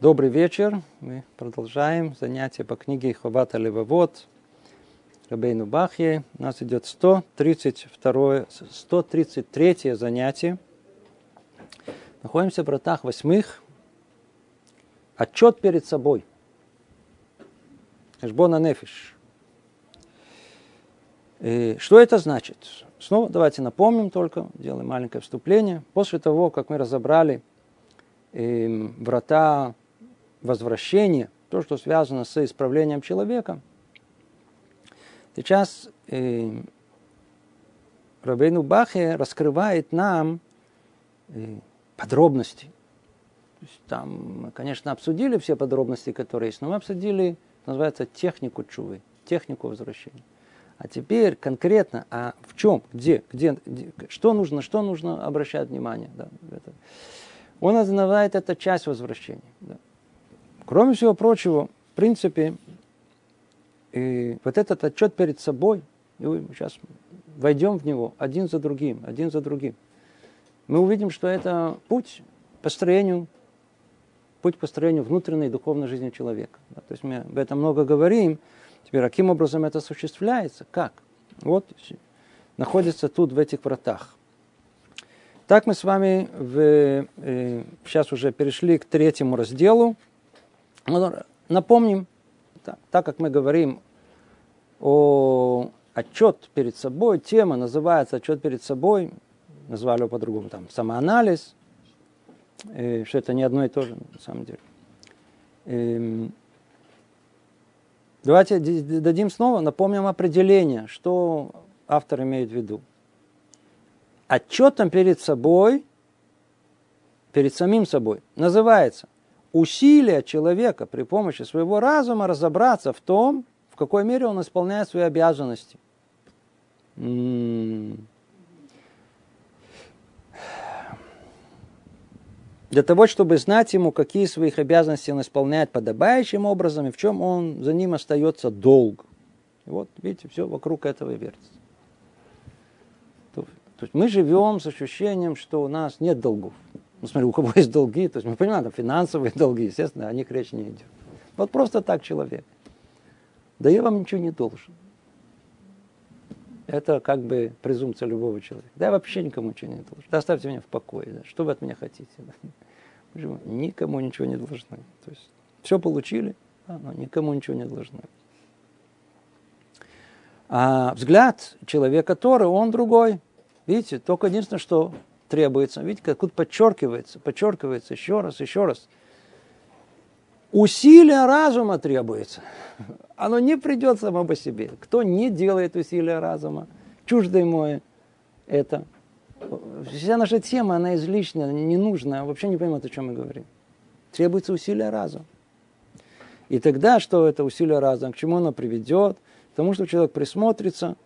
Добрый вечер. Мы продолжаем занятие по книге Хавата Левовод Рабейну Бахье. У нас идет 132, 133 занятие. Находимся в вратах восьмых. Отчет перед собой. Эшбона Нефиш. И что это значит? Снова давайте напомним только, делаем маленькое вступление. После того, как мы разобрали э, врата возвращения, то, что связано с исправлением человека, сейчас э, Рабейну Бахе раскрывает нам э, подробности. То есть там мы, конечно, обсудили все подробности, которые есть, но мы обсудили, называется, технику чувы, технику возвращения. А теперь конкретно, а в чем, где, где, где что нужно, что нужно обращать внимание. Да, это. Он называет это часть возвращения. Да. Кроме всего прочего, в принципе, и вот этот отчет перед собой, и сейчас войдем в него один за другим, один за другим, мы увидим, что это путь построению, путь построению внутренней духовной жизни человека. То есть мы об этом много говорим, Теперь, каким образом это осуществляется? Как? Вот находится тут, в этих вратах. Так мы с вами в, э, сейчас уже перешли к третьему разделу. Напомним, так, как мы говорим о отчет перед собой, тема называется отчет перед собой, назвали его по-другому, там, самоанализ, э, что это не одно и то же на самом деле. Эм, Давайте дадим снова, напомним определение, что автор имеет в виду. Отчетом перед собой, перед самим собой, называется усилие человека при помощи своего разума разобраться в том, в какой мере он исполняет свои обязанности. Для того, чтобы знать ему, какие своих обязанности он исполняет подобающим образом, и в чем он за ним остается долг. И вот, видите, все вокруг этого и вертится. То, то есть мы живем с ощущением, что у нас нет долгов. Ну, смотри, у кого есть долги, то есть мы понимаем, там финансовые долги, естественно, о них речь не идет. Вот просто так человек. Да я вам ничего не должен. Это как бы презумпция любого человека. Да я вообще никому ничего не должен. Да меня в покое. Да. Что вы от меня хотите? Да. Никому ничего не должны. То есть все получили, да, но никому ничего не должны. А взгляд человека Торы, он другой. Видите, только единственное, что требуется. Видите, как тут подчеркивается, подчеркивается еще раз, еще раз. Усилие разума требуется оно не придет само по себе. Кто не делает усилия разума, чуждо ему это. Вся наша тема, она излишняя, ненужная, вообще не понимает, о чем мы говорим. Требуется усилие разума. И тогда, что это усилие разума, к чему оно приведет? К тому, что человек присмотрится,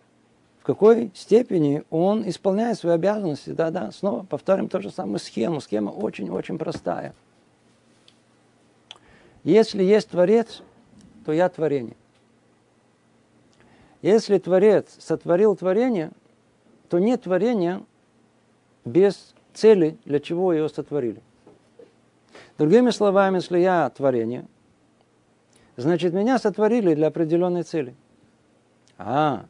в какой степени он исполняет свои обязанности. Да-да, снова повторим ту же самую схему. Схема очень-очень простая. Если есть Творец, то я творение. Если Творец сотворил творение, то нет творения без цели, для чего его сотворили. Другими словами, если я творение, значит, меня сотворили для определенной цели. А,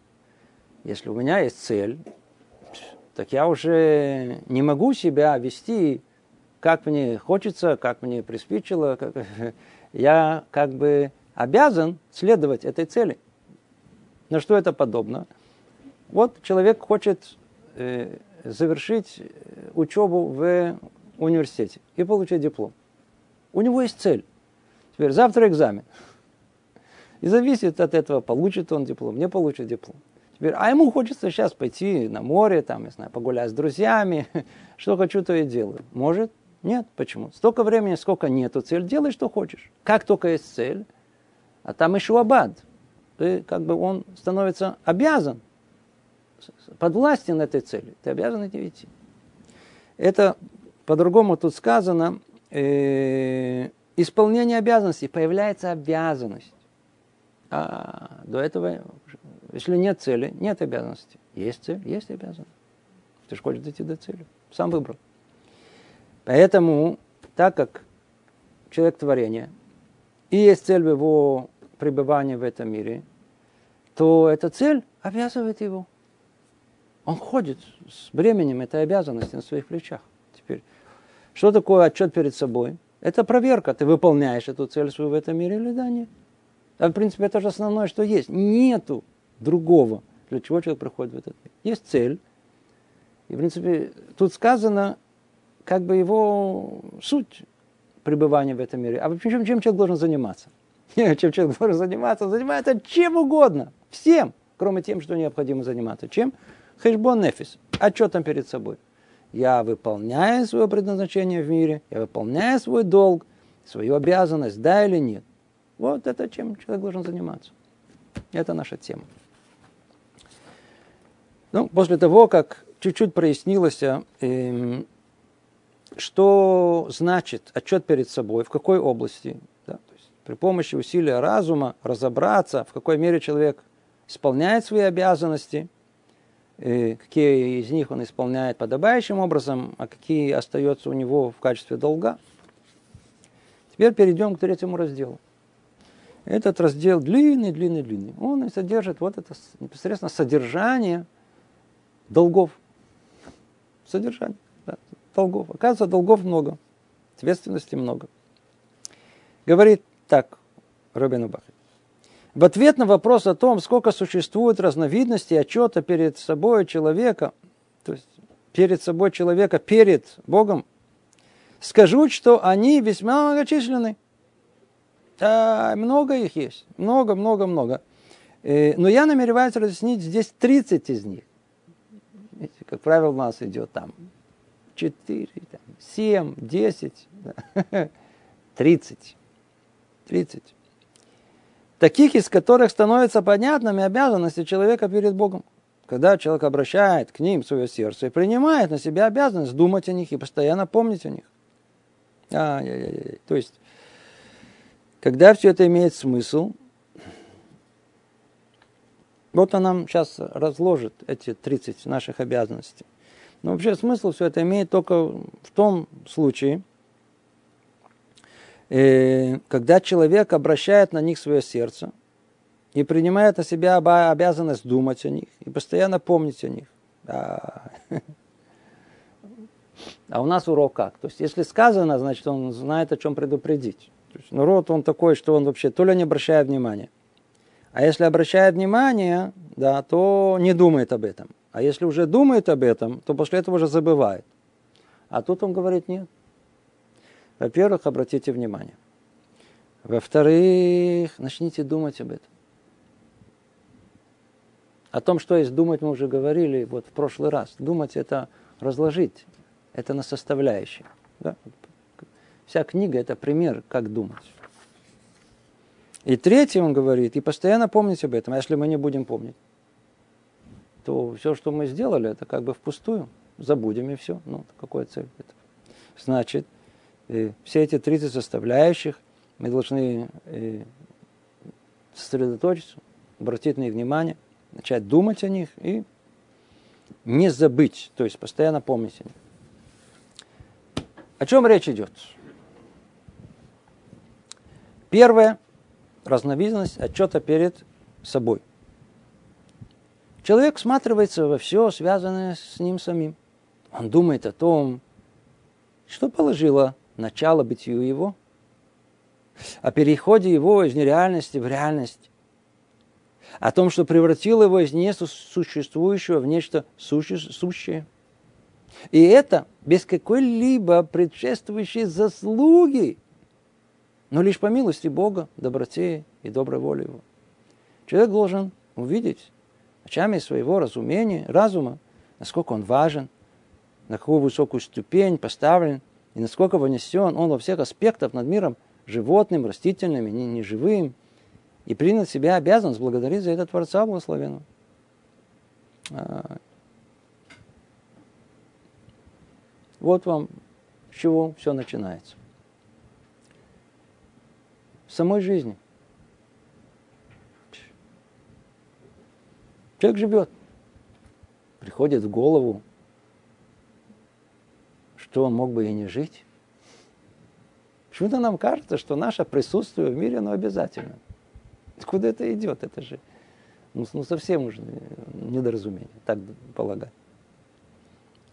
если у меня есть цель, так я уже не могу себя вести, как мне хочется, как мне приспичило. Как... Я как бы обязан следовать этой цели. На что это подобно? Вот человек хочет э, завершить э, учебу в университете и получить диплом. У него есть цель. Теперь завтра экзамен. И зависит от этого, получит он диплом, не получит диплом. Теперь, а ему хочется сейчас пойти на море, там, не знаю, погулять с друзьями. Что хочу, то и делаю. Может? Нет. Почему? Столько времени, сколько нету цель, делай, что хочешь. Как только есть цель, а там еще абад ты как бы он становится обязан, подвластен этой цели. Ты обязан идти идти. Это по-другому тут сказано, э, исполнение обязанностей, появляется обязанность. А до этого, если нет цели, нет обязанности. Есть цель, есть обязанность. Ты же хочешь дойти до цели. Сам выбрал. Поэтому, так как человек творения, и есть цель его пребывания в этом мире, то эта цель обязывает его. Он ходит с бременем этой обязанности на своих плечах. Теперь, что такое отчет перед собой? Это проверка, ты выполняешь эту цель свою в этом мире или да, нет. А в принципе это же основное, что есть. Нету другого, для чего человек приходит в этот мир. Есть цель. И в принципе тут сказано, как бы его суть пребывания в этом мире. А чем, чем человек должен заниматься? Чем человек должен заниматься? Он занимается чем угодно. Всем. Кроме тем, что необходимо заниматься. Чем? Хэшбон нефис. Отчетом перед собой. Я выполняю свое предназначение в мире, я выполняю свой долг, свою обязанность, да или нет. Вот это чем человек должен заниматься. Это наша тема. Ну, после того, как чуть-чуть прояснилось, э, что значит отчет перед собой, в какой области, да, то есть при помощи усилия разума разобраться, в какой мере человек исполняет свои обязанности, э, какие из них он исполняет подобающим образом, а какие остаются у него в качестве долга. Теперь перейдем к третьему разделу. Этот раздел длинный, длинный, длинный. Он содержит вот это непосредственно содержание долгов. Содержание да, долгов. Оказывается, долгов много, ответственности много. Говорит так Робин Бахет. В ответ на вопрос о том, сколько существует разновидностей отчета перед собой человека, то есть перед собой человека, перед Богом, скажу, что они весьма многочисленны. Да, много их есть. Много, много, много. Э, но я намереваюсь разъяснить здесь 30 из них. Как правило, у нас идет там 4, там, 7, 10, 30. 30. Таких, из которых становятся понятными обязанности человека перед Богом. Когда человек обращает к ним свое сердце и принимает на себя обязанность думать о них и постоянно помнить о них. А-яй-яй-яй. То есть когда все это имеет смысл, вот он нам сейчас разложит эти 30 наших обязанностей. Но вообще смысл все это имеет только в том случае, э, когда человек обращает на них свое сердце и принимает на себя обязанность думать о них и постоянно помнить о них. А, а у нас урок как? То есть, если сказано, значит, он знает, о чем предупредить. То есть народ, он такой, что он вообще то ли не обращает внимания. А если обращает внимание, да, то не думает об этом. А если уже думает об этом, то после этого уже забывает. А тут он говорит нет. Во-первых, обратите внимание. Во-вторых, начните думать об этом. О том, что есть думать, мы уже говорили вот в прошлый раз. Думать это разложить, это на составляющие. Да? Вся книга – это пример, как думать. И третий он говорит, и постоянно помнить об этом. А если мы не будем помнить, то все, что мы сделали, это как бы впустую. Забудем и все. Ну, какая цель это? Значит, э, все эти 30 составляющих мы должны э, сосредоточиться, обратить на них внимание, начать думать о них и не забыть, то есть постоянно помнить о них. О чем речь идет? Первая разновидность отчета перед собой. Человек всматривается во все, связанное с ним самим. Он думает о том, что положило начало бытию его, о переходе его из нереальности в реальность, о том, что превратило его из несуществующего в нечто сущее. И это без какой-либо предшествующей заслуги но лишь по милости Бога, доброте и доброй воле Его. Человек должен увидеть очами своего разумения, разума, насколько он важен, на какую высокую ступень поставлен, и насколько вынесен он во всех аспектах над миром животным, растительным и неживым, и принят себя обязанность благодарить за это Творца Благословенного. А. Вот вам с чего все начинается самой жизни. Человек живет. Приходит в голову, что он мог бы и не жить. Почему-то нам кажется, что наше присутствие в мире, оно обязательно. Куда это идет? Это же ну, ну совсем уже недоразумение, так полагать.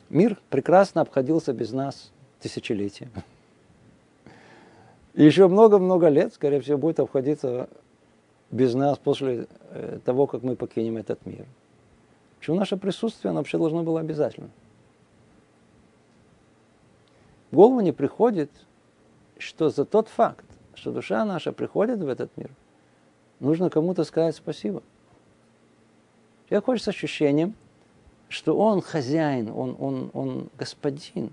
Мир прекрасно обходился без нас тысячелетия. Еще много-много лет, скорее всего, будет обходиться без нас после э, того, как мы покинем этот мир. Почему наше присутствие, оно вообще должно было обязательно? В голову не приходит, что за тот факт, что душа наша приходит в этот мир, нужно кому-то сказать спасибо. Человек хочет с ощущением, что он хозяин, он, он, он господин.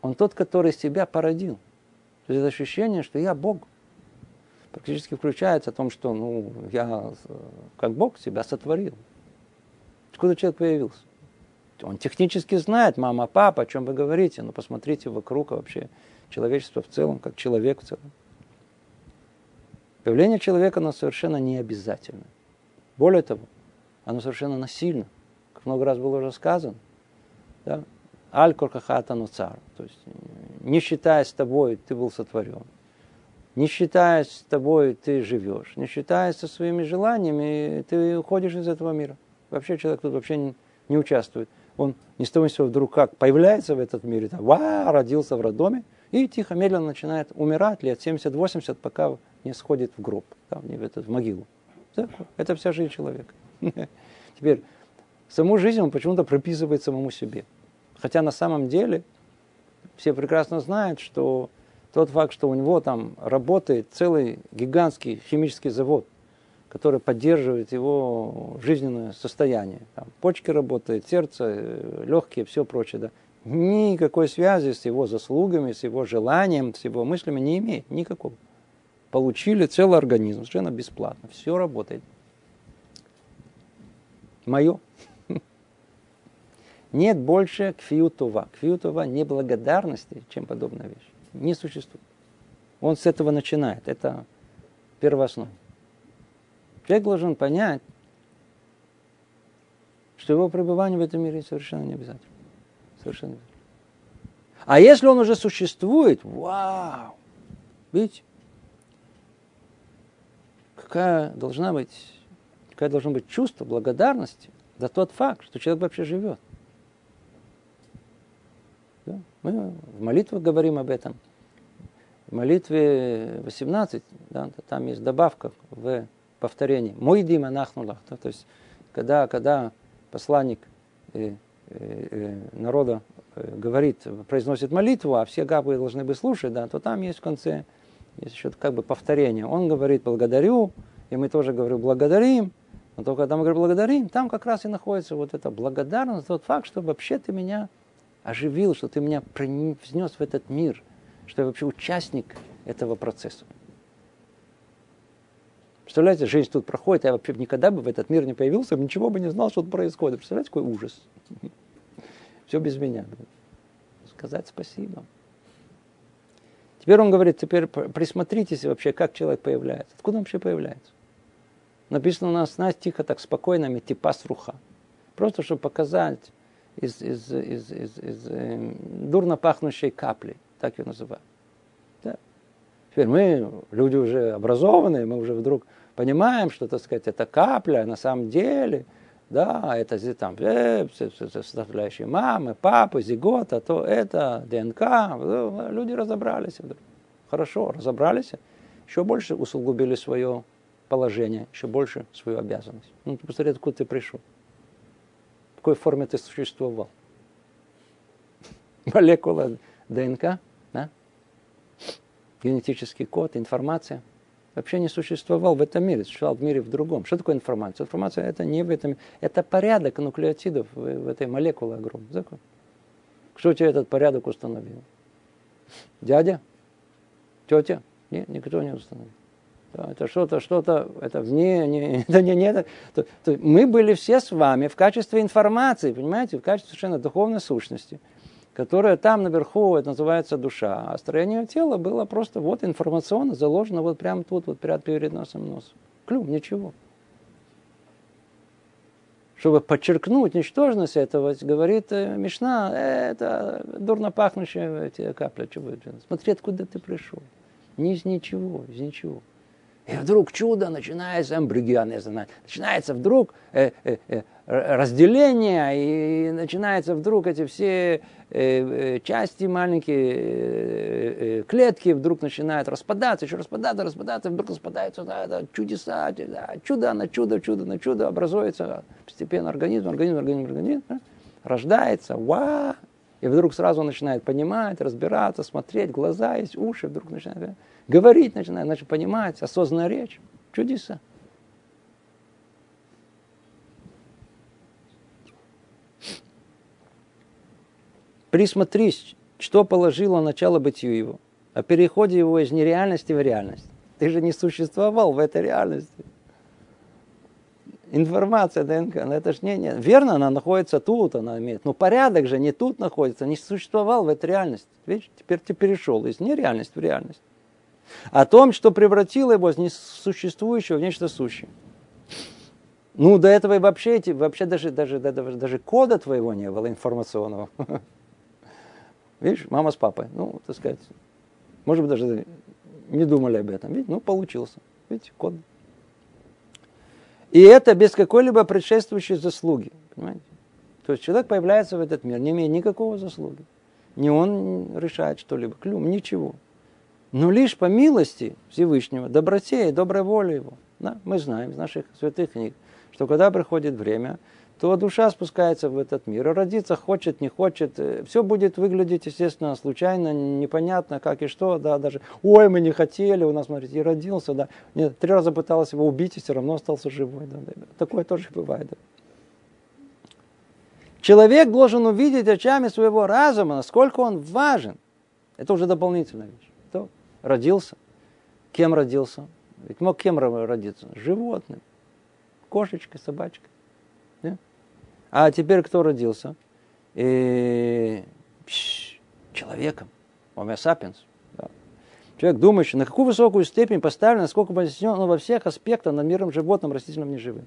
Он тот, который себя породил. То есть это ощущение, что я Бог. Практически включается о том, что ну, я как Бог себя сотворил. Откуда человек появился? Он технически знает, мама, папа, о чем вы говорите, но посмотрите вокруг вообще человечество в целом, как человек в целом. Появление человека, оно совершенно не обязательно. Более того, оно совершенно насильно. Как много раз было уже сказано. Да? Аль коркахата цар. То есть, не считаясь с тобой, ты был сотворен. Не считаясь с тобой, ты живешь. Не считаясь со своими желаниями, ты уходишь из этого мира. Вообще человек тут вообще не, не участвует. Он ни с того вдруг как появляется в этот мире, там, ва, родился в роддоме, и тихо, медленно начинает умирать лет 70-80, пока не сходит в гроб, там, не в, этот, в могилу. Это вся жизнь человека. Теперь, саму жизнь он почему-то прописывает самому себе. Хотя на самом деле все прекрасно знают, что тот факт, что у него там работает целый гигантский химический завод, который поддерживает его жизненное состояние. Там почки работают, сердце, легкие, все прочее. Да. Никакой связи с его заслугами, с его желанием, с его мыслями не имеет. Никакого. Получили целый организм, совершенно бесплатно. Все работает мое. Нет больше кфиютова. Кфиютова неблагодарности, чем подобная вещь. Не существует. Он с этого начинает. Это первооснова. Человек должен понять, что его пребывание в этом мире совершенно не обязательно. Совершенно не обязательно. А если он уже существует, вау! Видите? Какая должна быть какое должно быть чувство благодарности за тот факт, что человек вообще живет. Да? Мы в молитвах говорим об этом. В молитве 18, да, там есть добавка в повторении. Мой дима нахнулах. Да, то есть, когда, когда посланник э, э, э, народа э, говорит, произносит молитву, а все габы должны бы слушать, да, то там есть в конце есть еще как бы повторение. Он говорит благодарю, и мы тоже говорим благодарим, но только когда мы говорим благодарим, там как раз и находится вот эта благодарность, тот факт, что вообще ты меня оживил, что ты меня внес в этот мир, что я вообще участник этого процесса. Представляете, жизнь тут проходит, я вообще никогда бы в этот мир не появился, ничего бы не знал, что тут происходит. Представляете, какой ужас. Все без меня. Сказать спасибо. Теперь он говорит, теперь присмотритесь вообще, как человек появляется. Откуда он вообще появляется? Написано у нас, на тихо, так спокойно, типа руха. Просто чтобы показать из, из, из, из, из э, дурно пахнущей капли, так ее называют. Да. Теперь мы, люди уже образованные, мы уже вдруг понимаем, что, так сказать, это капля, на самом деле, да, это там э, составляющие мамы, папы, зигота, то это ДНК. Люди разобрались вдруг. Хорошо, разобрались, еще больше усугубили свое положение, еще больше свою обязанность. Ну, посмотри, откуда ты пришел. Какой форме ты существовал. Молекула ДНК, да? генетический код, информация вообще не существовал в этом мире, существовал в мире в другом. Что такое информация? Информация это не в этом это порядок нуклеотидов в, этой молекуле огромной. Кто тебе этот порядок установил? Дядя? Тетя? Нет, никто не установил это что-то, что-то, это вне, не, это не, не это. То, то мы были все с вами в качестве информации, понимаете, в качестве совершенно духовной сущности, которая там наверху, это называется душа, а строение тела было просто вот информационно заложено вот прямо тут, вот прямо перед носом носом. Клюм, ничего. чтобы подчеркнуть ничтожность этого, говорит э, Мишна, э, это дурно пахнущие эти капли. Смотри, откуда ты пришел. Не из ничего, из ничего. И вдруг чудо начинается, эмбригиан, я знаю, начинается вдруг э, э, э, разделение, и начинаются вдруг эти все э, э, части маленькие, э, э, клетки вдруг начинают распадаться, еще распадаться, распадаться, вдруг распадаются, да, да, чудеса, да, чудо на чудо, чудо на чудо, образуется постепенно организм, организм, организм, организм, да, рождается, ва, и вдруг сразу начинает понимать, разбираться, смотреть, глаза есть, уши, вдруг начинает говорить начинает, начинает понимать, осознанная речь. Чудеса. Присмотрись, что положило начало бытию его, о переходе его из нереальности в реальность. Ты же не существовал в этой реальности. Информация ДНК, ну это же не, не, верно, она находится тут, она имеет, но порядок же не тут находится, не существовал в этой реальности. Видишь, теперь ты перешел из нереальности в реальность о том, что превратило его из несуществующего в нечто сущее. Ну, до этого и вообще, вообще даже, даже, даже, даже кода твоего не было информационного. Видишь, мама с папой, ну, так сказать, может быть, даже не думали об этом. Видите, ну, получился. Видите, код. И это без какой-либо предшествующей заслуги. Понимаете? То есть человек появляется в этот мир, не имея никакого заслуги. Не он решает что-либо, клюм, ничего но лишь по милости Всевышнего, доброте и доброй воле Его. Да, мы знаем из наших святых книг, что когда приходит время, то душа спускается в этот мир, родиться хочет, не хочет, э, все будет выглядеть, естественно, случайно, непонятно, как и что, да, даже, ой, мы не хотели, у нас, смотрите, и родился, да, нет, три раза пыталась его убить, и все равно остался живой, да, да. такое тоже бывает, да. Человек должен увидеть очами своего разума, насколько он важен. Это уже дополнительная вещь родился. Кем родился? Ведь мог кем родиться? Животным. Кошечкой, собачкой. А теперь кто родился? И... Пш, человеком. Homo sapiens. Да. Человек думающий, на какую высокую степень поставлен, насколько вознесен во всех аспектах над миром животным, растительным, неживым.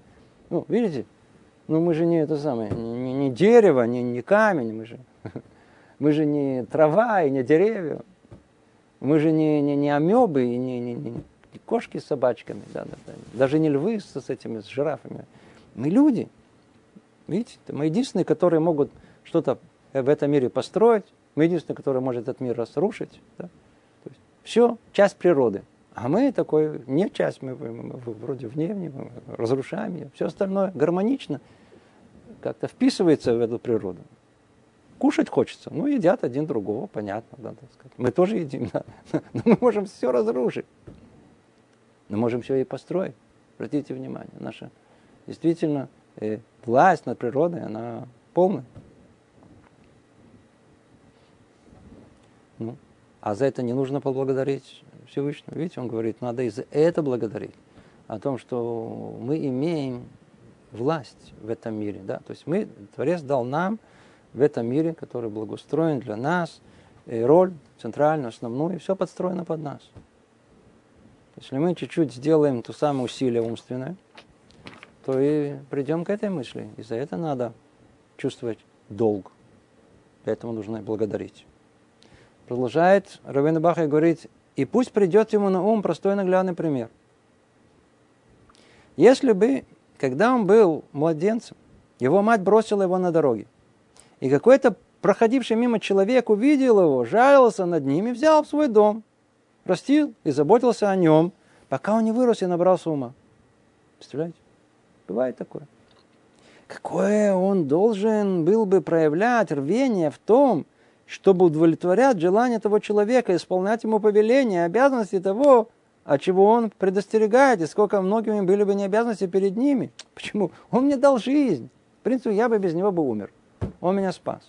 Ну, видите? Ну, мы же не это самое, не, не дерево, не, не камень, мы же, мы же не трава и не деревья. Мы же не, не, не амебы, не, не, не, не кошки с собачками, да, да, да. даже не львы с, с этими, с жирафами. Мы люди. Видите, мы единственные, которые могут что-то в этом мире построить, мы единственные, которые может этот мир разрушить. Да? То есть, все часть природы. А мы такой, не часть, мы, мы, мы вроде вне, мы разрушаем ее. Все остальное гармонично как-то вписывается в эту природу. Кушать хочется. Ну, едят один другого, понятно, да, так сказать. Мы тоже едим, да. Но мы можем все разрушить. Но можем все и построить. Обратите внимание, наша действительно э, власть над природой, она полная. Ну, а за это не нужно поблагодарить Всевышнего. Видите, он говорит, надо и за это благодарить. О том, что мы имеем власть в этом мире. Да? То есть мы, Творец дал нам в этом мире, который благоустроен для нас, и роль центральную, основную, и все подстроено под нас. Если мы чуть-чуть сделаем то самое усилие умственное, то и придем к этой мысли. И за это надо чувствовать долг. Поэтому нужно благодарить. Продолжает Равен Баха и говорит, и пусть придет ему на ум простой наглядный пример. Если бы, когда он был младенцем, его мать бросила его на дороге, и какой-то проходивший мимо человек увидел его, жалился над ним и взял в свой дом. Растил и заботился о нем, пока он не вырос и набрался ума. Представляете? Бывает такое. Какое он должен был бы проявлять рвение в том, чтобы удовлетворять желание того человека, исполнять ему повеления, обязанности того, от чего он предостерегает, и сколько многими были бы не обязанности перед ними. Почему? Он мне дал жизнь. В принципе, я бы без него бы умер. Он меня спас.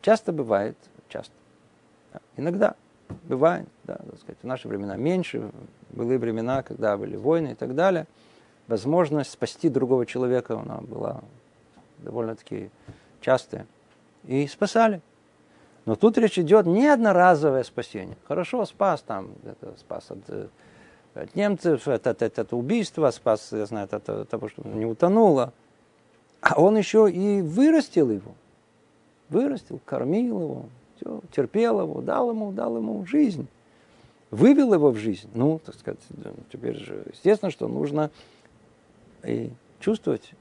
Часто бывает, часто. Да, иногда бывает, да, так сказать, в наши времена меньше, были времена, когда были войны и так далее. Возможность спасти другого человека, она была довольно-таки частая. И спасали. Но тут речь идет не одноразовое спасение. Хорошо, спас там, это, спас от от немцев, от, от, от, от убийства, спас, я знаю, от, от того, что не утонуло. А он еще и вырастил его. Вырастил, кормил его, все, терпел его, дал ему, дал ему жизнь. Вывел его в жизнь. Ну, так сказать, теперь же, естественно, что нужно и чувствовать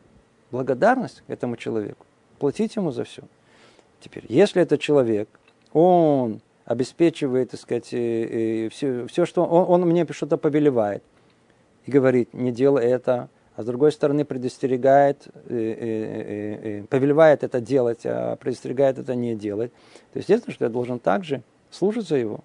благодарность этому человеку, платить ему за все. Теперь, если этот человек, он обеспечивает, так сказать, все, все что он, он мне что-то повелевает и говорит, не делай это, а с другой стороны предостерегает, э, э, э, повелевает это делать, а предостерегает это не делать, то естественно, что я должен также слушаться его.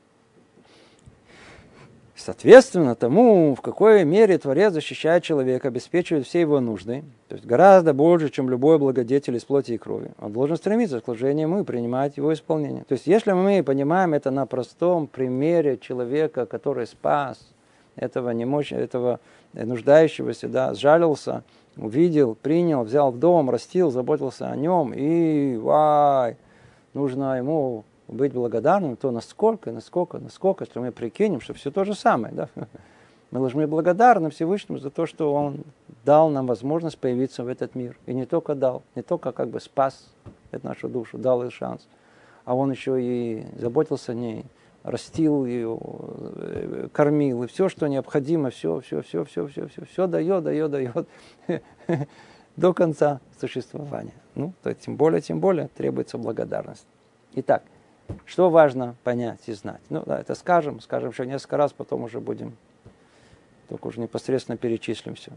Соответственно, тому, в какой мере Творец защищает человека, обеспечивает все его нужды, то есть гораздо больше, чем любой благодетель из плоти и крови, он должен стремиться к служению ему и принимать его исполнение. То есть, если мы понимаем это на простом примере человека, который спас этого, немощ... этого нуждающегося, да, сжалился, увидел, принял, взял в дом, растил, заботился о нем, и вай, нужно ему быть благодарным, то насколько, насколько, насколько, если мы прикинем, что все то же самое. Да? Мы должны быть благодарны Всевышнему за то, что Он дал нам возможность появиться в этот мир. И не только дал, не только как бы спас эту нашу душу, дал ей шанс, а Он еще и заботился о ней, растил ее, э, кормил, и все, что необходимо, все, все, все, все, все, все, все дает, дает, дает до конца существования. Ну, то тем более, тем более требуется благодарность. Итак, что важно понять и знать? Ну, да, это скажем, скажем еще несколько раз, потом уже будем, только уже непосредственно перечислим все.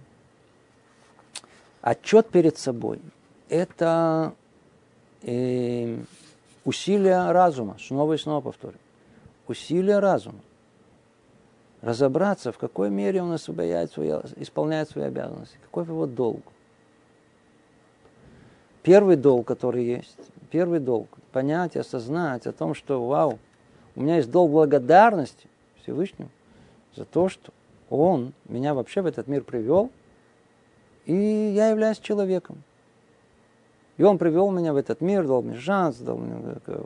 Отчет перед собой – это э, усилия разума, снова и снова повторю. Усилия разума. Разобраться, в какой мере он свои, исполняет свои обязанности, какой его долг. Первый долг, который есть, первый долг, понять, осознать о том, что, вау, у меня есть долг благодарности Всевышнему за то, что Он меня вообще в этот мир привел, и я являюсь человеком. И Он привел меня в этот мир, дал мне шанс, дал мне, э,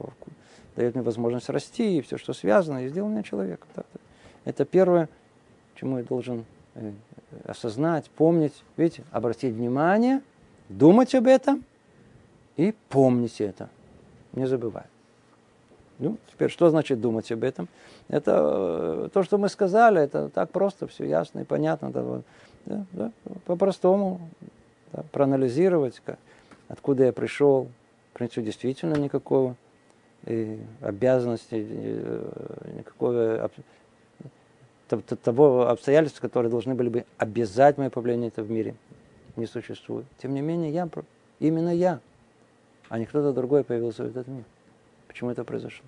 дает мне возможность расти, и все, что связано, и сделал меня человеком. Это первое, чему я должен э, осознать, помнить, видите, обратить внимание, думать об этом и помнить это не забывай. Ну, теперь, что значит думать об этом? Это э, то, что мы сказали, это так просто, все ясно и понятно. Да, да, по-простому да, проанализировать, как, откуда я пришел, в принципе, действительно никакого и обязанности, э, никакого того обстоятельства, которые должны были бы обязать мое появление это в мире, не существует. Тем не менее, я, именно я а не кто-то другой появился в этот мир. Почему это произошло?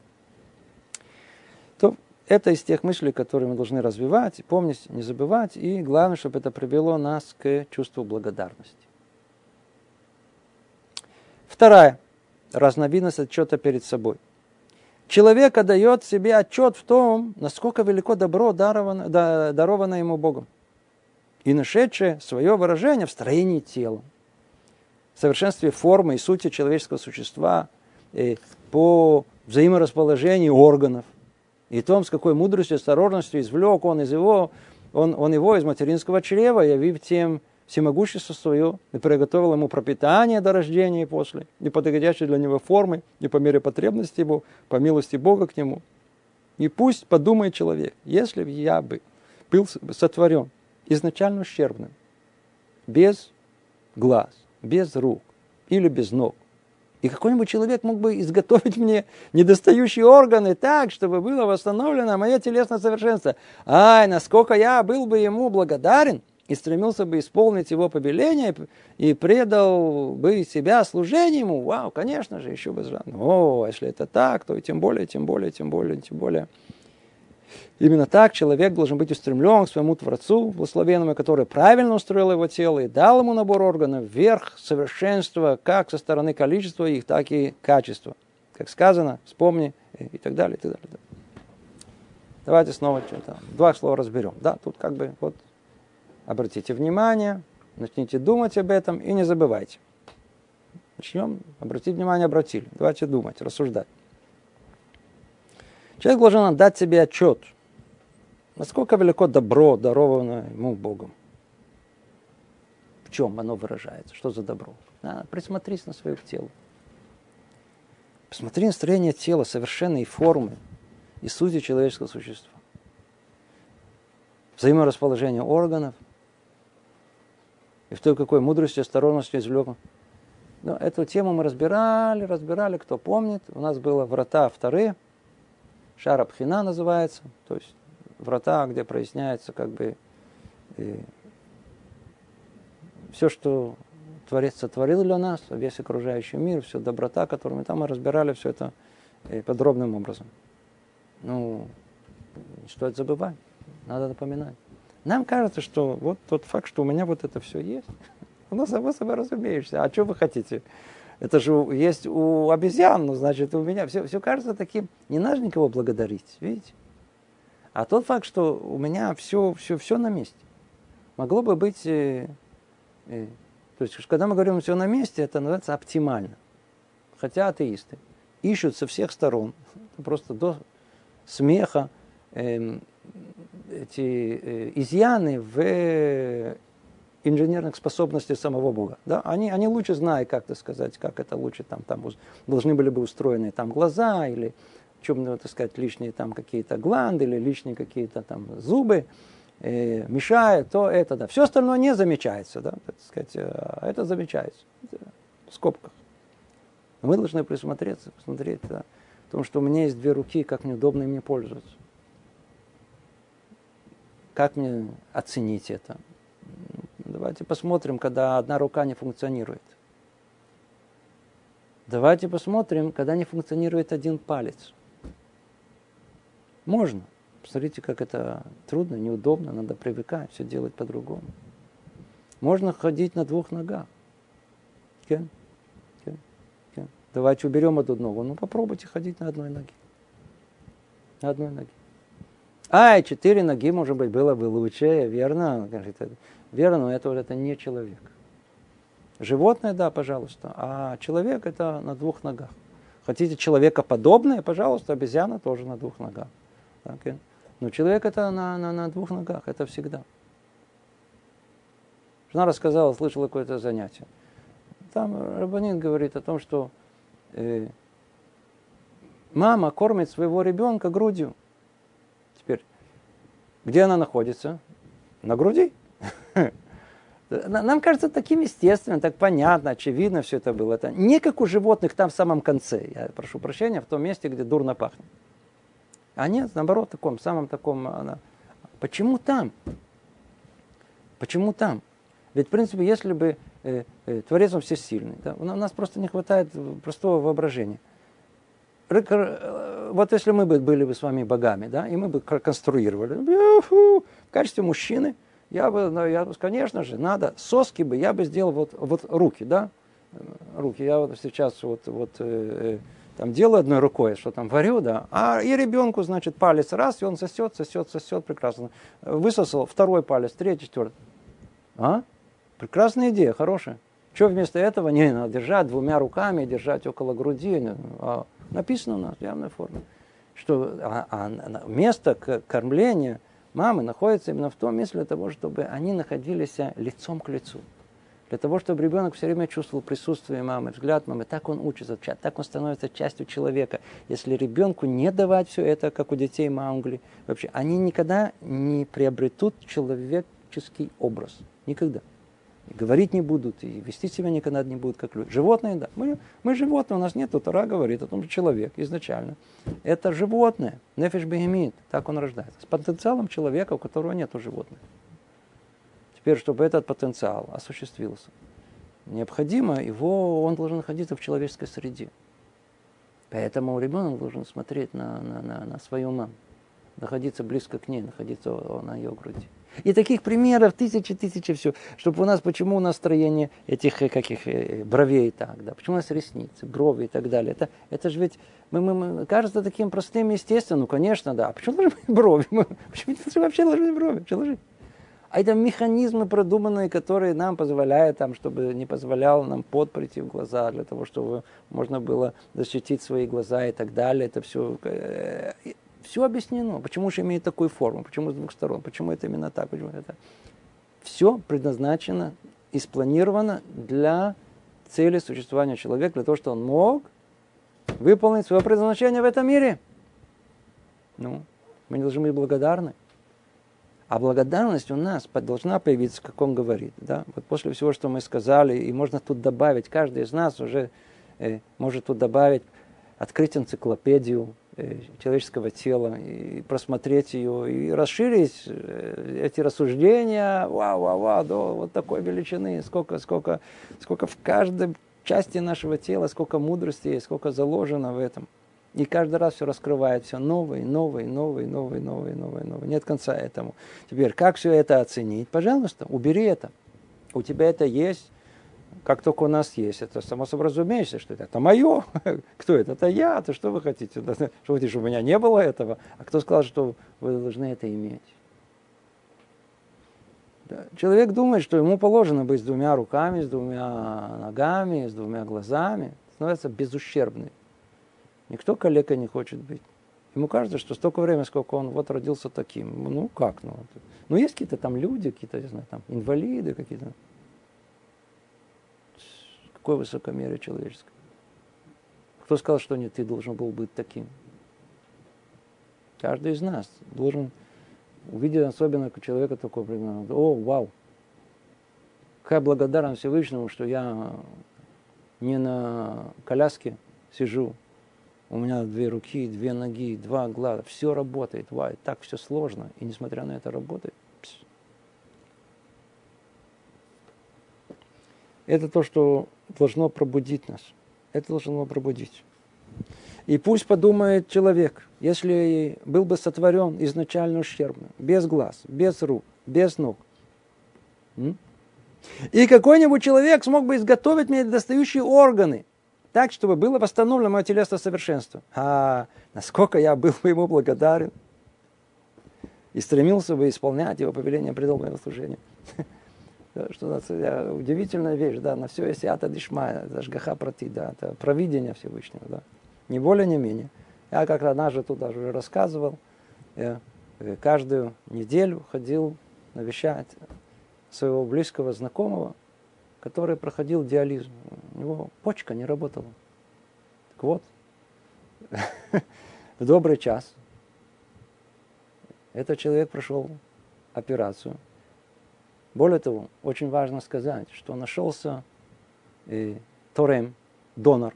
То это из тех мыслей, которые мы должны развивать, помнить, не забывать, и главное, чтобы это привело нас к чувству благодарности. Вторая разновидность отчета перед собой. Человек дает себе отчет в том, насколько велико добро даровано, даровано ему Богом, и нашедшее свое выражение в строении тела совершенстве формы и сути человеческого существа, и по взаиморасположению органов, и том, с какой мудростью, осторожностью извлек он из его, он, он его из материнского чрева, явив тем всемогущество свое, и приготовил ему пропитание до рождения и после, и подходящей для него формы, и по мере потребности его, по милости Бога к нему. И пусть подумает человек, если бы я бы был сотворен изначально ущербным, без глаз, без рук или без ног. И какой-нибудь человек мог бы изготовить мне недостающие органы так, чтобы было восстановлено мое телесное совершенство. Ай, насколько я был бы ему благодарен и стремился бы исполнить его повеление и предал бы себя служению ему. Вау, конечно же, еще бы. О, если это так, то и тем более, тем более, тем более, тем более. Именно так человек должен быть устремлен к своему Творцу, благословенному, который правильно устроил его тело и дал ему набор органов вверх совершенства, как со стороны количества их, так и качества. Как сказано, вспомни и так далее, и так далее. Давайте снова что-то, два слова разберем. Да, тут как бы вот обратите внимание, начните думать об этом и не забывайте. Начнем, обратить внимание, обратили. Давайте думать, рассуждать. Человек должен отдать себе отчет – Насколько велико добро, дарованное ему Богом? В чем оно выражается? Что за добро? А, присмотрись на свое тело. Посмотри на строение тела, совершенные формы и сути человеческого существа. Взаиморасположение органов. И в той какой мудрости, осторожности извлек. Но эту тему мы разбирали, разбирали, кто помнит. У нас было врата вторые, Шарабхина называется, то есть врата, где проясняется как бы и все, что Творец сотворил для нас, весь окружающий мир, все доброта, которую мы там мы разбирали все это э, подробным образом. Ну, что это забывать, надо напоминать. Нам кажется, что вот тот факт, что у меня вот это все есть, оно само собой разумеешься. А что вы хотите? Это же есть у обезьян, ну, значит, у меня. Все, все кажется таким. Не надо никого благодарить, видите? А тот факт, что у меня все, все, все на месте. Могло бы быть э, э, то есть, когда мы говорим все на месте, это называется оптимально. Хотя атеисты ищут со всех сторон, просто до смеха, э, эти э, изъяны в инженерных способностях самого Бога. Да? Они, они лучше знают, как это сказать, как это лучше там, там должны были бы устроены там глаза или чем, ну, так сказать, лишние там какие-то гланды или лишние какие-то там зубы э, мешает, то это, да. Все остальное не замечается, да, так сказать, э, это замечается в скобках. Мы должны присмотреться, посмотреть, да, в том, что у меня есть две руки, как неудобно ими пользоваться. Как мне оценить это? Давайте посмотрим, когда одна рука не функционирует. Давайте посмотрим, когда не функционирует один палец. Можно. Посмотрите, как это трудно, неудобно, надо привыкать, все делать по-другому. Можно ходить на двух ногах. Okay? Okay? Okay. Давайте уберем эту ногу. Ну, попробуйте ходить на одной ноге. На одной ноге. А, четыре ноги, может быть, было бы лучше, верно? Верно, но это, это не человек. Животное, да, пожалуйста. А человек это на двух ногах. Хотите человека подобное, пожалуйста, обезьяна тоже на двух ногах. Okay? Но человек это на, на, на двух ногах, это всегда. Жена рассказала, слышала какое-то занятие. Там Рабанин говорит о том, что э, мама кормит своего ребенка грудью. Где она находится? На груди. Нам кажется таким естественным, так понятно, очевидно все это было. Это не как у животных там в самом конце. Я прошу прощения, в том месте, где дурно пахнет. А нет, наоборот, таком, самом таком. Она... Почему там? Почему там? Ведь, в принципе, если бы э, э, Творец он всесильный, да, у нас просто не хватает простого воображения. Э, вот если мы бы были бы с вами богами, да, и мы бы конструировали, в качестве мужчины, я бы, ну, я, конечно же, надо, соски бы, я бы сделал вот, вот руки, да, э, руки. Я вот сейчас вот, вот э, там делаю одной рукой, что там варю, да, а и ребенку, значит, палец раз, и он сосет, сосет, сосет, прекрасно. Высосал второй палец, третий, четвертый. А? Прекрасная идея, хорошая. Что вместо этого не надо держать двумя руками, держать около груди? А, написано у нас в явной форме, что а, а, место кормления мамы находится именно в том месте для того, чтобы они находились лицом к лицу. Для того, чтобы ребенок все время чувствовал присутствие мамы, взгляд мамы, так он учится, так он становится частью человека. Если ребенку не давать все это, как у детей Маугли, вообще, они никогда не приобретут человеческий образ. Никогда. Говорить не будут, и вести себя никогда не будут, как люди. Животные, да. Мы, мы животные, у нас нет. Тора говорит о том, что человек изначально это животное. Нефиш бегемит, так он рождается. С потенциалом человека, у которого нет животных. Теперь, чтобы этот потенциал осуществился, необходимо его, он должен находиться в человеческой среде. Поэтому ребенок должен смотреть на, на, на, на свою маму, находиться близко к ней, находиться на ее груди. И таких примеров тысячи, тысячи все. Чтобы у нас, почему у нас строение этих э, каких э, бровей так, да, почему у нас ресницы, брови и так далее. Это, это же ведь, мы, мы, мы, кажется таким простым, естественным. Ну, конечно, да. А почему должны быть брови? Мы, почему вообще должны быть брови? Почему должны? А это механизмы продуманные, которые нам позволяют, там, чтобы не позволял нам пот прийти в глаза, для того, чтобы можно было защитить свои глаза и так далее. Это все, э, Все объяснено. Почему же имеет такую форму? Почему с двух сторон? Почему это именно так? Почему это? Все предназначено и спланировано для цели существования человека, для того, чтобы он мог выполнить свое предназначение в этом мире. Ну, мы должны быть благодарны. А благодарность у нас должна появиться, как он говорит. Да? Вот после всего, что мы сказали, и можно тут добавить, каждый из нас уже э, может тут добавить, открыть энциклопедию человеческого тела, и просмотреть ее, и расширить э, эти рассуждения, вау, вау, вау, до вот такой величины, сколько, сколько, сколько в каждой части нашего тела, сколько мудрости есть, сколько заложено в этом. И каждый раз все раскрывает, все новые, новые, новые, новые, новые, новые, новые. Нет конца этому. Теперь, как все это оценить? Пожалуйста, убери это. У тебя это есть, как только у нас есть. Это само собой разумеется, что это, это мое. Кто это? Это я. То что вы хотите? Что вы хотите, чтобы у меня не было этого? А кто сказал, что вы должны это иметь? Да. Человек думает, что ему положено быть с двумя руками, с двумя ногами, с двумя глазами. Становится безущербным. Никто калека не хочет быть. Ему кажется, что столько времени, сколько он вот родился таким. Ну как? Ну, ну есть какие-то там люди, какие-то, не знаю, там инвалиды какие-то. Какое высокомерие человеческое. Кто сказал, что нет, ты должен был быть таким? Каждый из нас должен увидеть особенно человека такого, о, вау, какая благодарность Всевышнему, что я не на коляске сижу, у меня две руки, две ноги, два глаза, все работает, вай, так все сложно, и несмотря на это работает. Пс. Это то, что должно пробудить нас. Это должно пробудить. И пусть подумает человек, если был бы сотворен изначально ущербно, без глаз, без рук, без ног, и какой-нибудь человек смог бы изготовить мне достающие органы – так, чтобы было восстановлено мое телесное совершенство. А насколько я был бы ему благодарен и стремился бы исполнять его повеление, предал моего служения. Что это удивительная вещь, да, на все есть ята дишма, это жгаха прати, да, это провидение Всевышнего, да. Не более, не менее. Я как однажды тут даже уже рассказывал, я э, каждую неделю ходил навещать своего близкого знакомого, который проходил диализ. У него почка не работала. Так вот, в добрый час этот человек прошел операцию. Более того, очень важно сказать, что нашелся э, Торем, донор,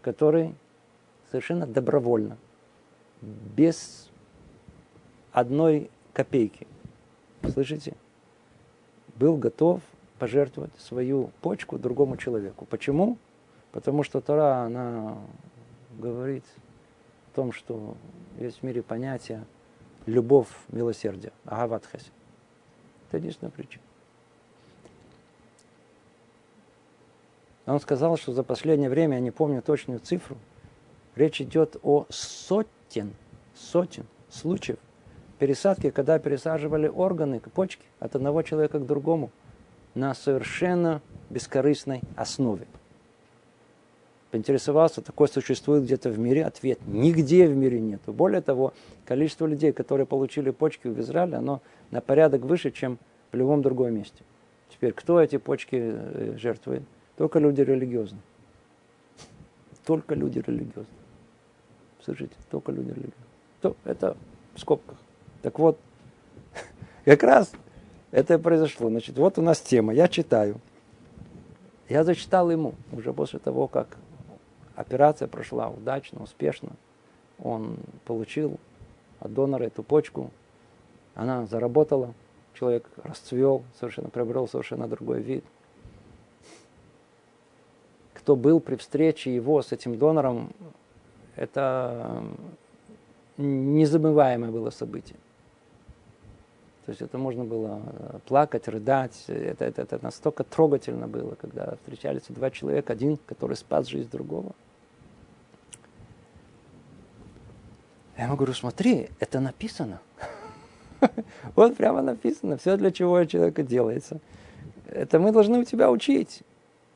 который совершенно добровольно, без одной копейки, слышите, был готов пожертвовать свою почку другому человеку. Почему? Потому что Тора, она говорит о том, что есть в мире понятие любовь, милосердие, агават хесед. Это единственная причина. Он сказал, что за последнее время, я не помню точную цифру, речь идет о сотен, сотен случаев пересадки, когда пересаживали органы, почки от одного человека к другому – на совершенно бескорыстной основе. Поинтересовался, такое существует где-то в мире? Ответ – нигде в мире нет. Более того, количество людей, которые получили почки в Израиле, оно на порядок выше, чем в любом другом месте. Теперь, кто эти почки э, жертвует? Только люди религиозные. Только люди религиозные. Слышите, только люди религиозные. То, это в скобках. Так вот, как раз это произошло. Значит, вот у нас тема. Я читаю. Я зачитал ему уже после того, как операция прошла удачно, успешно. Он получил от донора эту почку. Она заработала. Человек расцвел, совершенно приобрел совершенно другой вид. Кто был при встрече его с этим донором, это незабываемое было событие. То есть это можно было э, плакать, рыдать. Это, это, это настолько трогательно было, когда встречались два человека, один, который спас жизнь другого. Я ему говорю, смотри, это написано. Вот прямо написано, все для чего человека делается. Это мы должны у тебя учить.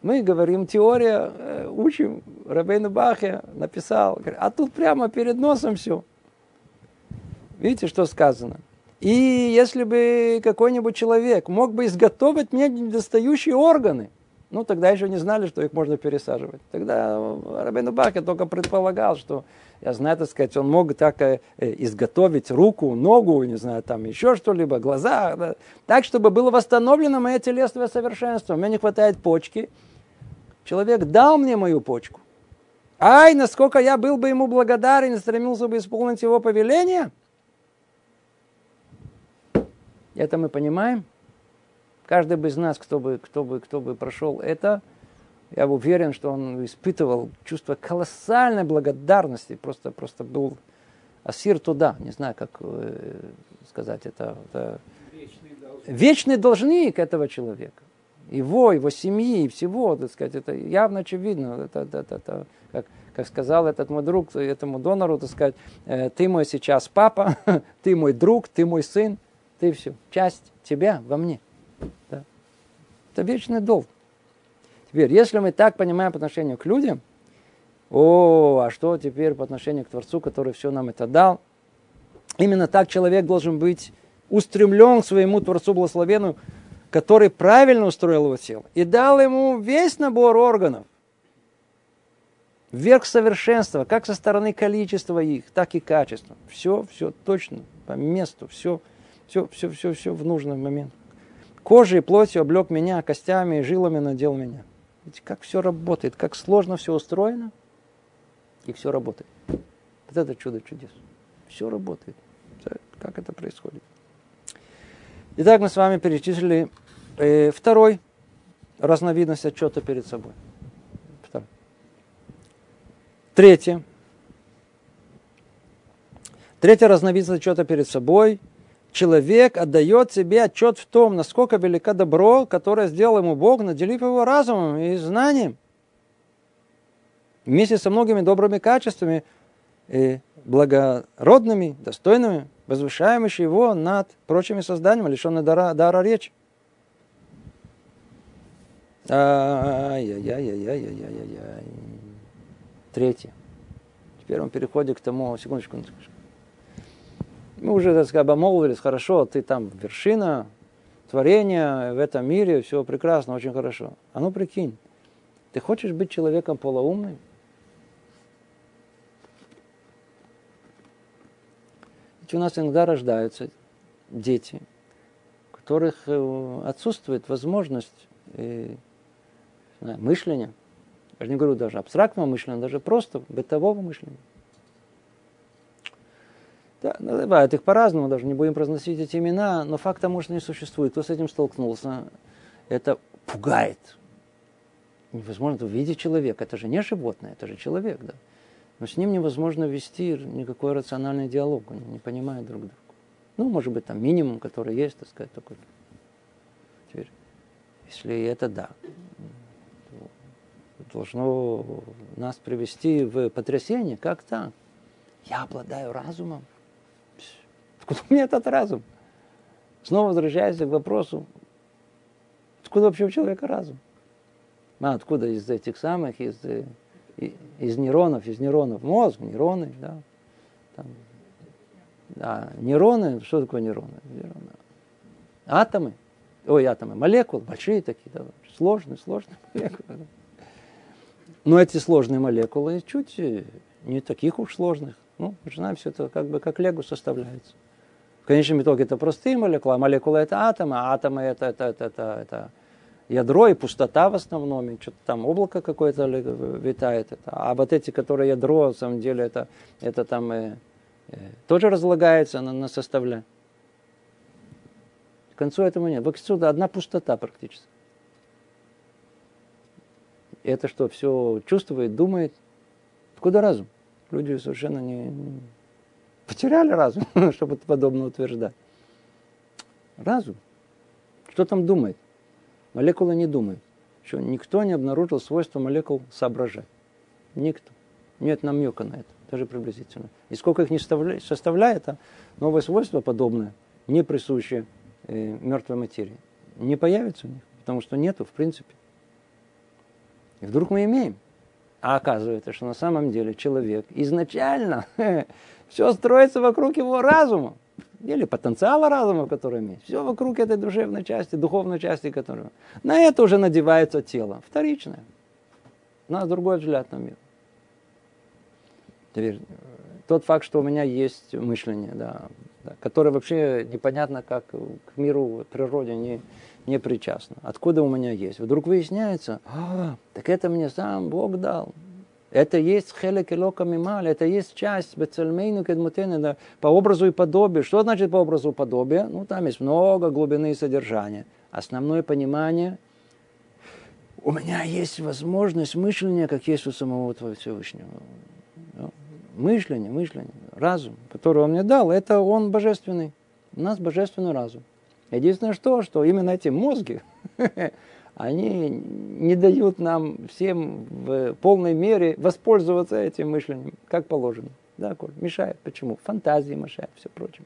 Мы говорим, теория, э, учим, Рабейну Бахе написал, а тут прямо перед носом все. Видите, что сказано? И если бы какой-нибудь человек мог бы изготовить мне недостающие органы, ну, тогда еще не знали, что их можно пересаживать. Тогда Рабину Бахе только предполагал, что, я знаю, так сказать, он мог так э, изготовить руку, ногу, не знаю, там еще что-либо, глаза, да, так, чтобы было восстановлено мое телесное совершенство. У меня не хватает почки. Человек дал мне мою почку. Ай, насколько я был бы ему благодарен и стремился бы исполнить его повеление. Это мы понимаем. Каждый бы из нас, кто бы, кто бы, кто бы прошел это, я уверен, что он испытывал чувство колоссальной благодарности. Просто, просто был асир туда. Не знаю, как э, сказать это. это вечный, должник. этого человека. Его, его семьи, всего, так сказать, это явно очевидно. Это, это, это, это, как, как сказал этот мой друг этому донору, так сказать, э, ты мой сейчас папа, ты мой друг, ты мой сын, ты все. Часть тебя во мне. Да. Это вечный долг. Теперь, если мы так понимаем по отношению к людям, о, а что теперь по отношению к Творцу, который все нам это дал? Именно так человек должен быть устремлен к своему Творцу благословенную, который правильно устроил его тело и дал ему весь набор органов. Вверх совершенства, как со стороны количества их, так и качества. Все, все точно, по месту, все, все, все, все, все в нужный момент. Кожей и плотью облег меня, костями и жилами надел меня. Видите, как все работает, как сложно все устроено, и все работает. Вот это чудо чудес. Все работает. Как это происходит? Итак, мы с вами перечислили э, второй разновидность отчета перед собой. Второй. Третье. Третья разновидность отчета перед собой – человек отдает себе отчет в том, насколько велико добро, которое сделал ему Бог, наделив его разумом и знанием. Вместе со многими добрыми качествами, и благородными, достойными, возвышающими его над прочими созданиями, лишенными дара, дара речи. Ай-яй-яй-яй-яй-яй-яй. Третье. Теперь мы переходим к тому, секундочку, секундочку. Мы уже, так сказать, обмолвились, хорошо, ты там вершина творения в этом мире, все прекрасно, очень хорошо. А ну прикинь, ты хочешь быть человеком полоумным? Ведь у нас иногда рождаются дети, у которых э, отсутствует возможность э, знаю, мышления. Я не говорю даже абстрактного мышления, даже просто бытового мышления. Да, называют их по-разному, даже не будем произносить эти имена, но факта, может, не существует. Кто с этим столкнулся, это пугает. Невозможно увидеть человека, это же не животное, это же человек, да. Но с ним невозможно вести никакой рациональный диалог, они не понимают друг друга. Ну, может быть, там минимум, который есть, так сказать, такой. Теперь, если это да, должно нас привести в потрясение, как так? Я обладаю разумом, Откуда у меня этот разум? Снова возвращаясь к вопросу, откуда вообще у человека разум? А откуда из этих самых, из, э, из нейронов, из нейронов мозг, нейроны, да. Там, да, нейроны, что такое нейроны? нейроны? Атомы, ой, атомы, молекулы, большие такие, да, сложные, сложные молекулы. Но эти сложные молекулы чуть э, не таких уж сложных. Ну, мы знаем, все это как бы как лего составляется. В конечном итоге это простые молекулы, а молекулы это атомы, а атомы это, это, это, это, это ядро и пустота в основном, и что-то там облако какое-то витает. Это. А вот эти, которые ядро, на самом деле, это, это там э, э, тоже разлагается на, на составля. К концу этому нет. В концу одна пустота практически. Это что, все чувствует, думает? Куда разум? Люди совершенно не, Потеряли разум, чтобы подобно утверждать. Разум. Что там думает? Молекулы не думают. Еще никто не обнаружил свойства молекул соображать. Никто. Нет намека на это, даже приблизительно. И сколько их не составляет, а новое свойство подобное, не присущее э, мертвой материи, не появится у них, потому что нету в принципе. И вдруг мы имеем. А оказывается, что на самом деле человек изначально все строится вокруг его разума. Или потенциала разума, который имеет. Все вокруг этой душевной части, духовной части, которую. На это уже надевается тело. Вторичное. У нас другой взгляд на мир. Теперь, тот факт, что у меня есть мышление, да, да, которое вообще непонятно как к миру, к природе не, не причастно. Откуда у меня есть? Вдруг выясняется, а, так это мне сам Бог дал. Это есть хелек и лока мималь, это есть часть бецельмейну кедмутены, да, по образу и подобию. Что значит по образу и подобию? Ну, там есть много глубины и содержания. Основное понимание – у меня есть возможность мышления, как есть у самого Твоего Всевышнего. Ну, мышление, мышление, разум, который Он мне дал, это Он божественный. У нас божественный разум. Единственное что, что именно эти мозги, они не дают нам всем в полной мере воспользоваться этим мышлением, как положено. Да, Коль, мешает. Почему? Фантазии мешает, все прочее.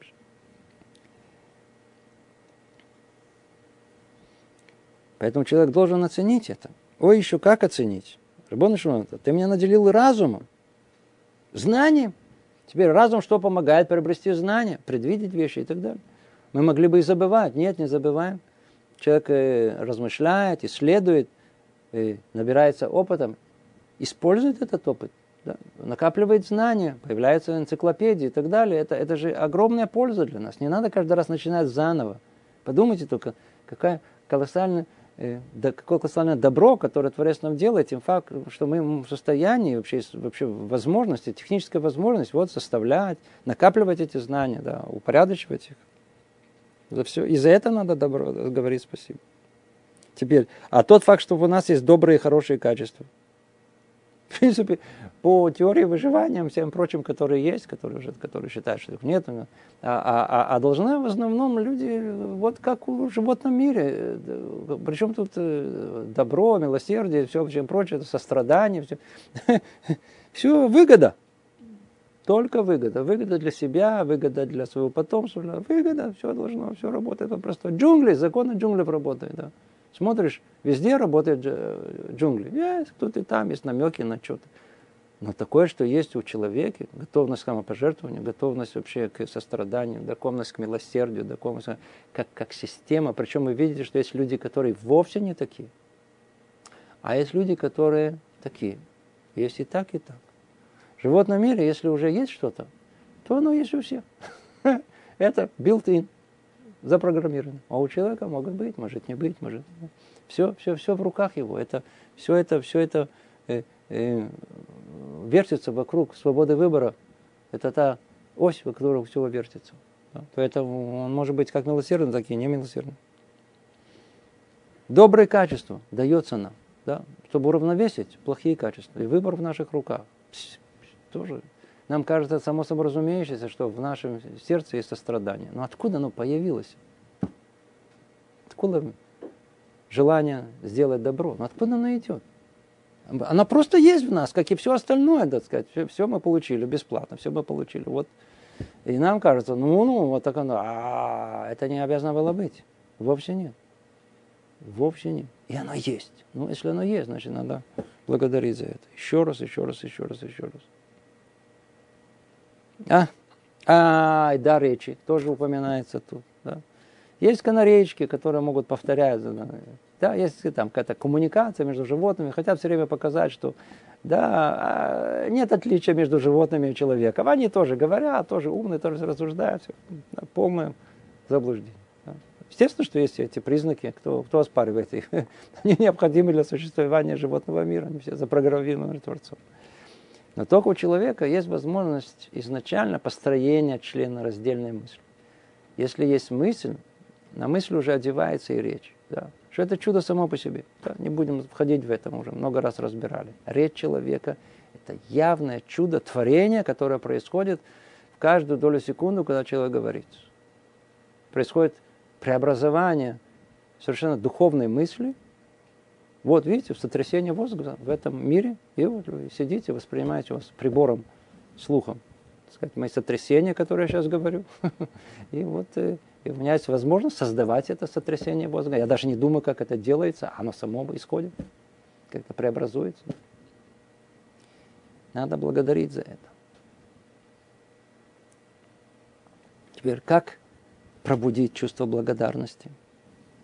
Поэтому человек должен оценить это. Ой, еще как оценить? Рабон ты меня наделил разумом, знанием. Теперь разум что помогает приобрести знания, предвидеть вещи и так далее. Мы могли бы и забывать. Нет, не забываем. Человек э, размышляет, исследует, э, набирается опытом, использует этот опыт, да, накапливает знания, появляются энциклопедии и так далее. Это, это же огромная польза для нас. Не надо каждый раз начинать заново. Подумайте только, какая колоссальная э, какое колоссальное добро, которое Творец нам делает, тем фактом, что мы в состоянии, вообще, вообще возможности, техническая возможность вот составлять, накапливать эти знания, да, упорядочивать их. За все. И за это надо добро, говорить спасибо. Теперь, а тот факт, что у нас есть добрые и хорошие качества. В принципе, по теории выживания, всем прочим, которые есть, которые, уже, которые считают, что их нет, а, а, а, а должны в основном люди, вот как в животном мире, причем тут э, добро, милосердие, все, чем прочее, сострадание, все, все выгода. Только выгода. Выгода для себя, выгода для своего потомства, выгода, все должно, все работает. Это просто джунгли, законы джунглей работают. Да. Смотришь, везде работают э, джунгли. Есть кто-то там, есть намеки на что-то. Но такое, что есть у человека, готовность к самопожертвованию, готовность вообще к состраданию, готовность к милосердию, готовность как, как система. Причем вы видите, что есть люди, которые вовсе не такие. А есть люди, которые такие. Есть и так, и так. В животном мире, если уже есть что-то, то оно есть у всех. Это built-in запрограммировано. А у человека могут быть, может не быть, может. Все, все, все в руках его. Это, все это, все это э, э, вертится вокруг свободы выбора. Это та ось, вокруг которой все вертится. Да? Поэтому он может быть как милосердный, так и не милосердный. Добрые качества дается нам, да, чтобы уравновесить плохие качества. И выбор в наших руках. Тоже нам кажется само собой разумеющееся, что в нашем сердце есть сострадание. Но откуда оно появилось? Откуда желание сделать добро? Но откуда оно идет? Она просто есть в нас, как и все остальное, так сказать. Все, все мы получили бесплатно, все мы получили. Вот. И нам кажется, ну, ну, вот так оно. А это не обязано было быть. Вовсе нет. Вовсе нет. И оно есть. Ну, если оно есть, значит, надо благодарить за это. Еще раз, еще раз, еще раз, еще раз. А? А, и да, речи тоже упоминается тут. Да. Есть канареечки, которые могут повторять. Да, есть там какая-то коммуникация между животными, хотят все время показать, что да, а, нет отличия между животными и человеком. Они тоже говорят, тоже умные, тоже рассуждают. Все, да, полное заблуждение. Да. Естественно, что есть эти признаки, кто, кто оспаривает их. Они необходимы для существования животного мира, они все запрограммированы Творцом. Но только у человека есть возможность изначально построения члена раздельной мысли. Если есть мысль, на мысль уже одевается и речь. Да. Что это чудо само по себе. Да. Не будем входить в это, уже много раз разбирали. Речь человека – это явное чудо творения, которое происходит в каждую долю секунды, когда человек говорит. Происходит преобразование совершенно духовной мысли – вот, видите, сотрясение воздуха в этом мире, и вот вы сидите, воспринимаете вас прибором, слухом. Так сказать, мои сотрясения, которые я сейчас говорю. И вот э, и у меня есть возможность создавать это сотрясение воздуха. Я даже не думаю, как это делается, оно само исходит, как это преобразуется. Надо благодарить за это. Теперь, как пробудить чувство благодарности?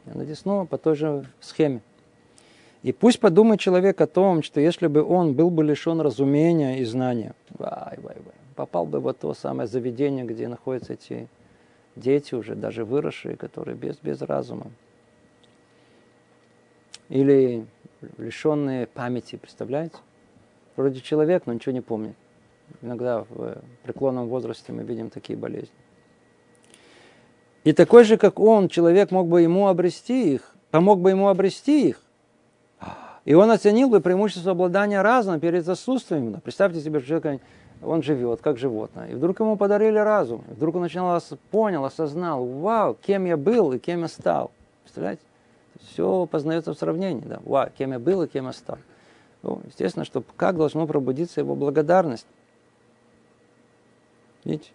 Надо снова по той же схеме. И пусть подумает человек о том, что если бы он был бы лишен разумения и знания, вай, вай, вай, попал бы в то самое заведение, где находятся эти дети уже, даже выросшие, которые без, без разума. Или лишенные памяти, представляете? Вроде человек, но ничего не помнит. Иногда в преклонном возрасте мы видим такие болезни. И такой же, как он, человек мог бы ему обрести их, помог бы ему обрести их, и он оценил бы преимущество обладания разумом перед отсутствием. Представьте себе, что человек, он живет как животное. И вдруг ему подарили разум. И вдруг он начинал, понял, осознал, вау, кем я был и кем я стал. Представляете? Все познается в сравнении. Да? Вау, кем я был и кем я стал. Ну, естественно, что как должно пробудиться его благодарность. Видите?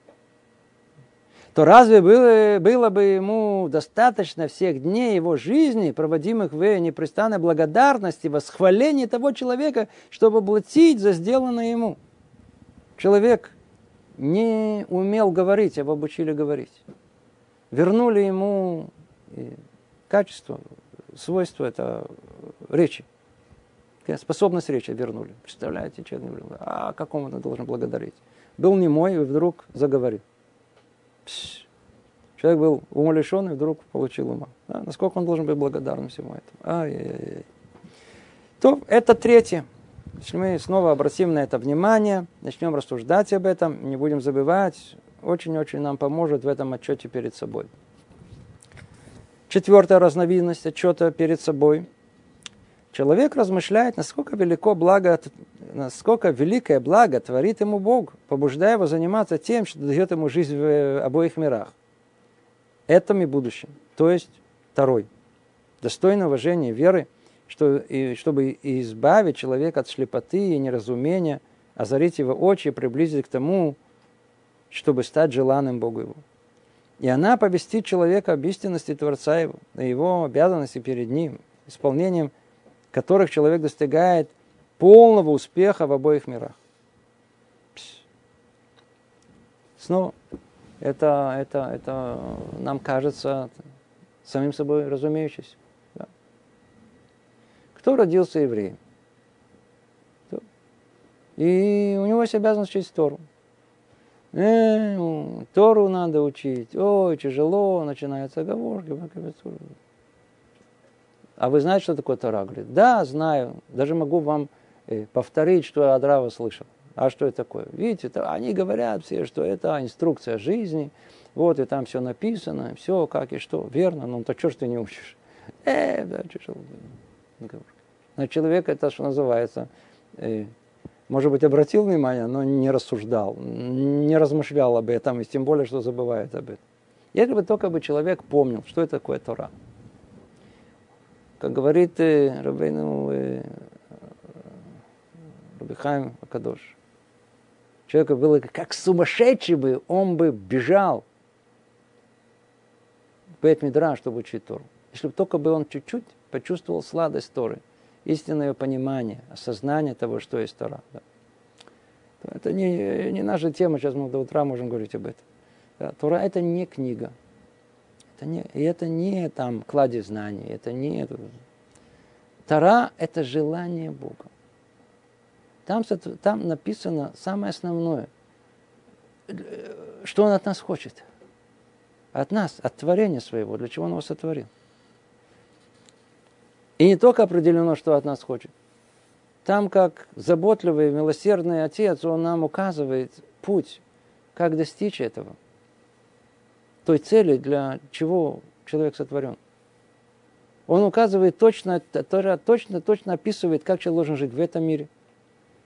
То разве было, было бы ему достаточно всех дней его жизни, проводимых в непрестанной благодарности, восхвалении того человека, чтобы платить за сделанное ему? Человек не умел говорить, его обучили говорить. Вернули ему качество, свойство это речи. Способность речи вернули. Представляете, человек говорил, а какому он должен благодарить? Был немой и вдруг заговорил. Человек был умалишенный, вдруг получил ума. Да? Насколько он должен быть благодарным всему этому? Ай-яй-яй. То это третье. Если мы снова обратим на это внимание, начнем рассуждать об этом, не будем забывать, очень-очень нам поможет в этом отчете перед собой. Четвертая разновидность отчета перед собой. Человек размышляет, насколько велико благо, насколько великое благо творит ему Бог, побуждая его заниматься тем, что дает ему жизнь в э, обоих мирах. Этом и будущем. То есть второй. Достойно уважения веры, что, и, чтобы избавить человека от слепоты и неразумения, озарить его очи и приблизить к тому, чтобы стать желанным Богу его. И она повестит человека об истинности Творца его, о его обязанности перед ним, исполнением которых человек достигает полного успеха в обоих мирах. Снова, это, это, это нам кажется самим собой разумеющимся. Да. Кто родился евреем? И у него есть обязанность учить Тору. Э, Тору надо учить. Ой, тяжело, начинаются оговорки. А вы знаете, что такое Тора? Говорит, да, знаю. Даже могу вам э, повторить, что я от Рава слышал. А что это такое? Видите, это, они говорят все, что это инструкция жизни. Вот, и там все написано, все, как и что. Верно, ну так что ж ты не учишь? Э, да, тяжело. Но человек это, что называется, э, может быть, обратил внимание, но не рассуждал, не размышлял об этом, и тем более, что забывает об этом. Если бы только бы человек помнил, что это такое Тора как говорит э, Рабейну э, Рабихайм Акадош, человеку было как сумасшедший бы, он бы бежал в Бет Мидра, чтобы учить Тору. Если бы только бы он чуть-чуть почувствовал сладость Торы, истинное понимание, осознание того, что есть Тора. Да. Это не, не наша тема, сейчас мы до утра можем говорить об этом. Да, Тора это не книга, это не, и это не там кладезь знаний, это не... Тара – это желание Бога. Там, там написано самое основное, что Он от нас хочет. От нас, от творения своего, для чего Он его сотворил. И не только определено, что от нас хочет. Там, как заботливый, милосердный Отец, Он нам указывает путь, как достичь этого – той цели, для чего человек сотворен. Он указывает точно, точно, точно описывает, как человек должен жить в этом мире,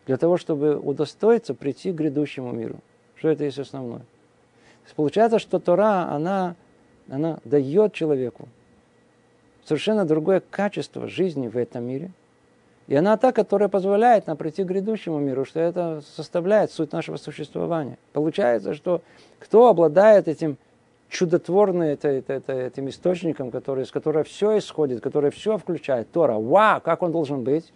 для того, чтобы удостоиться прийти к грядущему миру. Что это есть основное. То есть получается, что Тора, она, она дает человеку совершенно другое качество жизни в этом мире. И она та, которая позволяет нам прийти к грядущему миру, что это составляет суть нашего существования. Получается, что кто обладает этим чудотворный это, это, это, этим источником, который, с которого все исходит, который все включает. Тора. Вау, как он должен быть?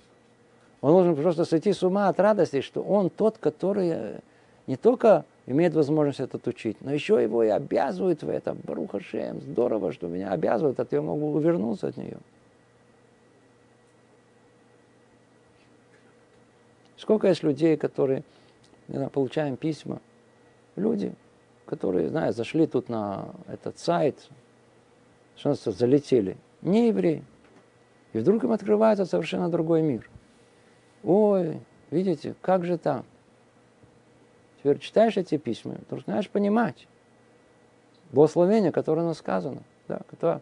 Он должен просто сойти с ума от радости, что он тот, который э, не только имеет возможность это учить, но еще его и обязывают в этом. Баруха Шем, здорово, что меня обязывают, а я могу увернуться от нее. Сколько есть людей, которые, не знаю, получаем письма, люди, которые, знаю, зашли тут на этот сайт, что залетели, не евреи, и вдруг им открывается совершенно другой мир. Ой, видите, как же так? Теперь читаешь эти письма, ты начинаешь понимать благословение, которое нам сказано, да, которое,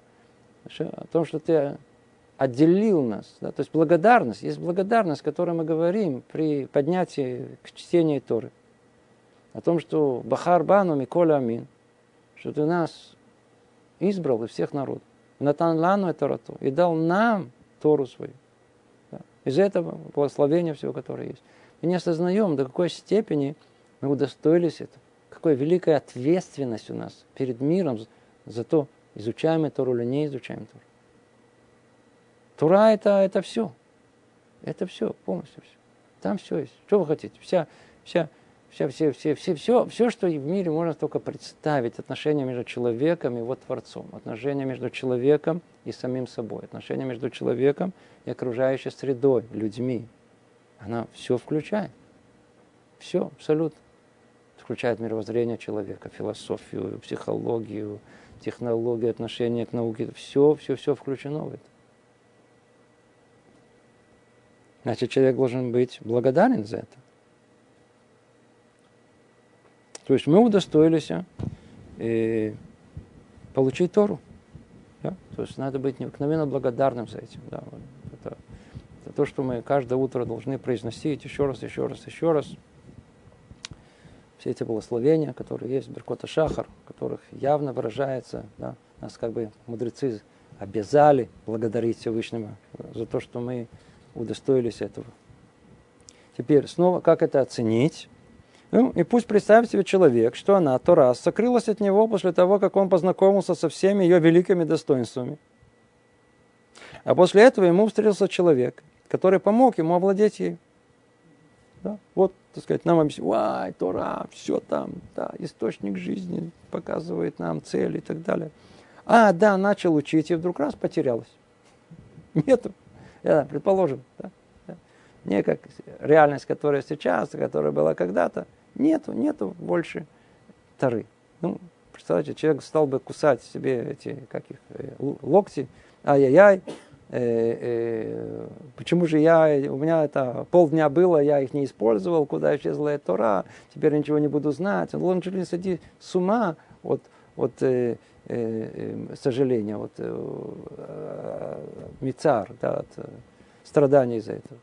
о том, что ты отделил нас. Да, то есть благодарность, есть благодарность, о которой мы говорим при поднятии к чтению Торы. О том, что Бахар Бану Миколя Амин, что ты нас избрал из всех народов. Натан Лану это Тору и дал нам Тору свою. Да. Из этого благословения всего, которое есть. Мы не осознаем, до какой степени мы удостоились этого. Какая великая ответственность у нас перед миром за то, изучаем мы Тору или не изучаем Тору. Тура это, это все. Это все, полностью все. Там все есть. Что вы хотите? Вся, вся, вся, все, все, все, все, все, что в мире можно только представить. Отношения между человеком и его Творцом. Отношения между человеком и самим собой. Отношения между человеком и окружающей средой, людьми. Она все включает. Все, абсолютно. Включает мировоззрение человека, философию, психологию, технологию, отношение к науке. Все, все, все включено в это. Значит, человек должен быть благодарен за это. То есть мы удостоились э, получить Тору. Да? То есть надо быть необыкновенно благодарным за этим. Да? Это, это то, что мы каждое утро должны произносить еще раз, еще раз, еще раз. Все эти благословения, которые есть в Беркота Шахар, в которых явно выражается, да, нас как бы мудрецы обязали благодарить Всевышнему за то, что мы удостоились этого. Теперь снова, как это оценить? Ну, и пусть представит себе человек, что она, Тора, сокрылась от него после того, как он познакомился со всеми ее великими достоинствами. А после этого ему встретился человек, который помог ему овладеть ею. Да? Вот, так сказать, нам объяснили, ай, Тора, все там, да, источник жизни, показывает нам цель и так далее. А, да, начал учить, и вдруг раз потерялась. Нету. Да, предположим. Да, да. Не как реальность, которая сейчас, которая была когда-то. Нету, нету больше Тары. Ну, представьте, человек стал бы кусать себе эти, как их, э, локти, ай-яй-яй, э, э, почему же я, у меня это полдня было, я их не использовал, куда исчезла эта Тора, теперь ничего не буду знать. Он чуть ли сойти с ума от, от э, э, сожаления, от э, мицар, да, от э, страданий из-за этого.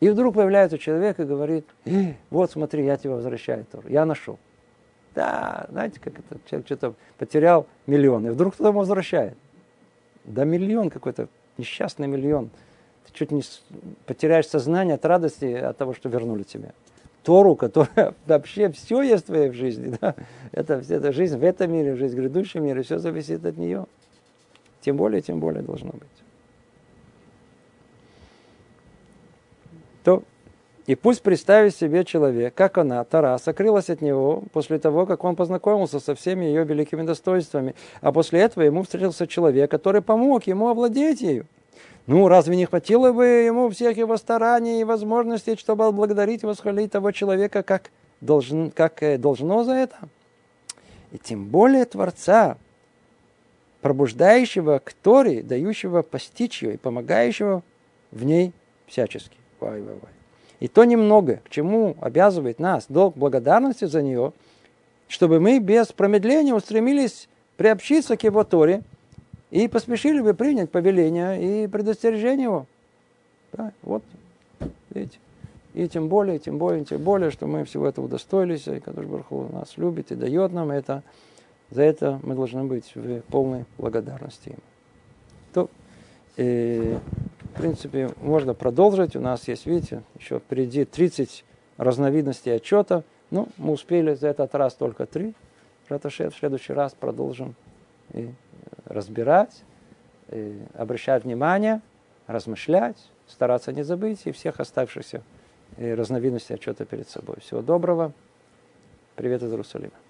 И вдруг появляется человек и говорит, э, вот смотри, я тебя возвращаю Тору, я нашел. Да, знаете, как это, человек что-то потерял миллион, и вдруг кто-то ему возвращает. Да миллион какой-то, несчастный миллион. Ты чуть не потеряешь сознание от радости от того, что вернули тебя. Тору, которая вообще все есть в твоей жизни. Да? Это, это жизнь в этом мире, жизнь в грядущем мире, все зависит от нее. Тем более, тем более должно быть. То, и пусть представит себе человек, как она, Тара, сокрылась от него после того, как он познакомился со всеми ее великими достоинствами. А после этого ему встретился человек, который помог ему овладеть ею. Ну, разве не хватило бы ему всех его стараний и возможностей, чтобы благодарить и восхвалить того человека, как, должен, как э, должно за это? И тем более Творца, пробуждающего к Торе, дающего постичь ее и помогающего в ней всячески. Вай, вай, вай. И то немного, к чему обязывает нас долг благодарности за нее, чтобы мы без промедления устремились приобщиться к его Торе – и поспешили бы принять повеление и предостережение его. Да, вот, видите. И тем более, тем более, тем более, что мы всего этого удостоились, и Кадуш Барху нас любит и дает нам это. За это мы должны быть в полной благодарности ему. То, в принципе, можно продолжить. У нас есть, видите, еще впереди 30 разновидностей отчета. Ну, мы успели за этот раз только три. Раташев, в следующий раз продолжим и разбирать, обращать внимание, размышлять стараться не забыть и всех оставшихся разновидностей отчета перед собой. Всего доброго. Привет из Иерусалима.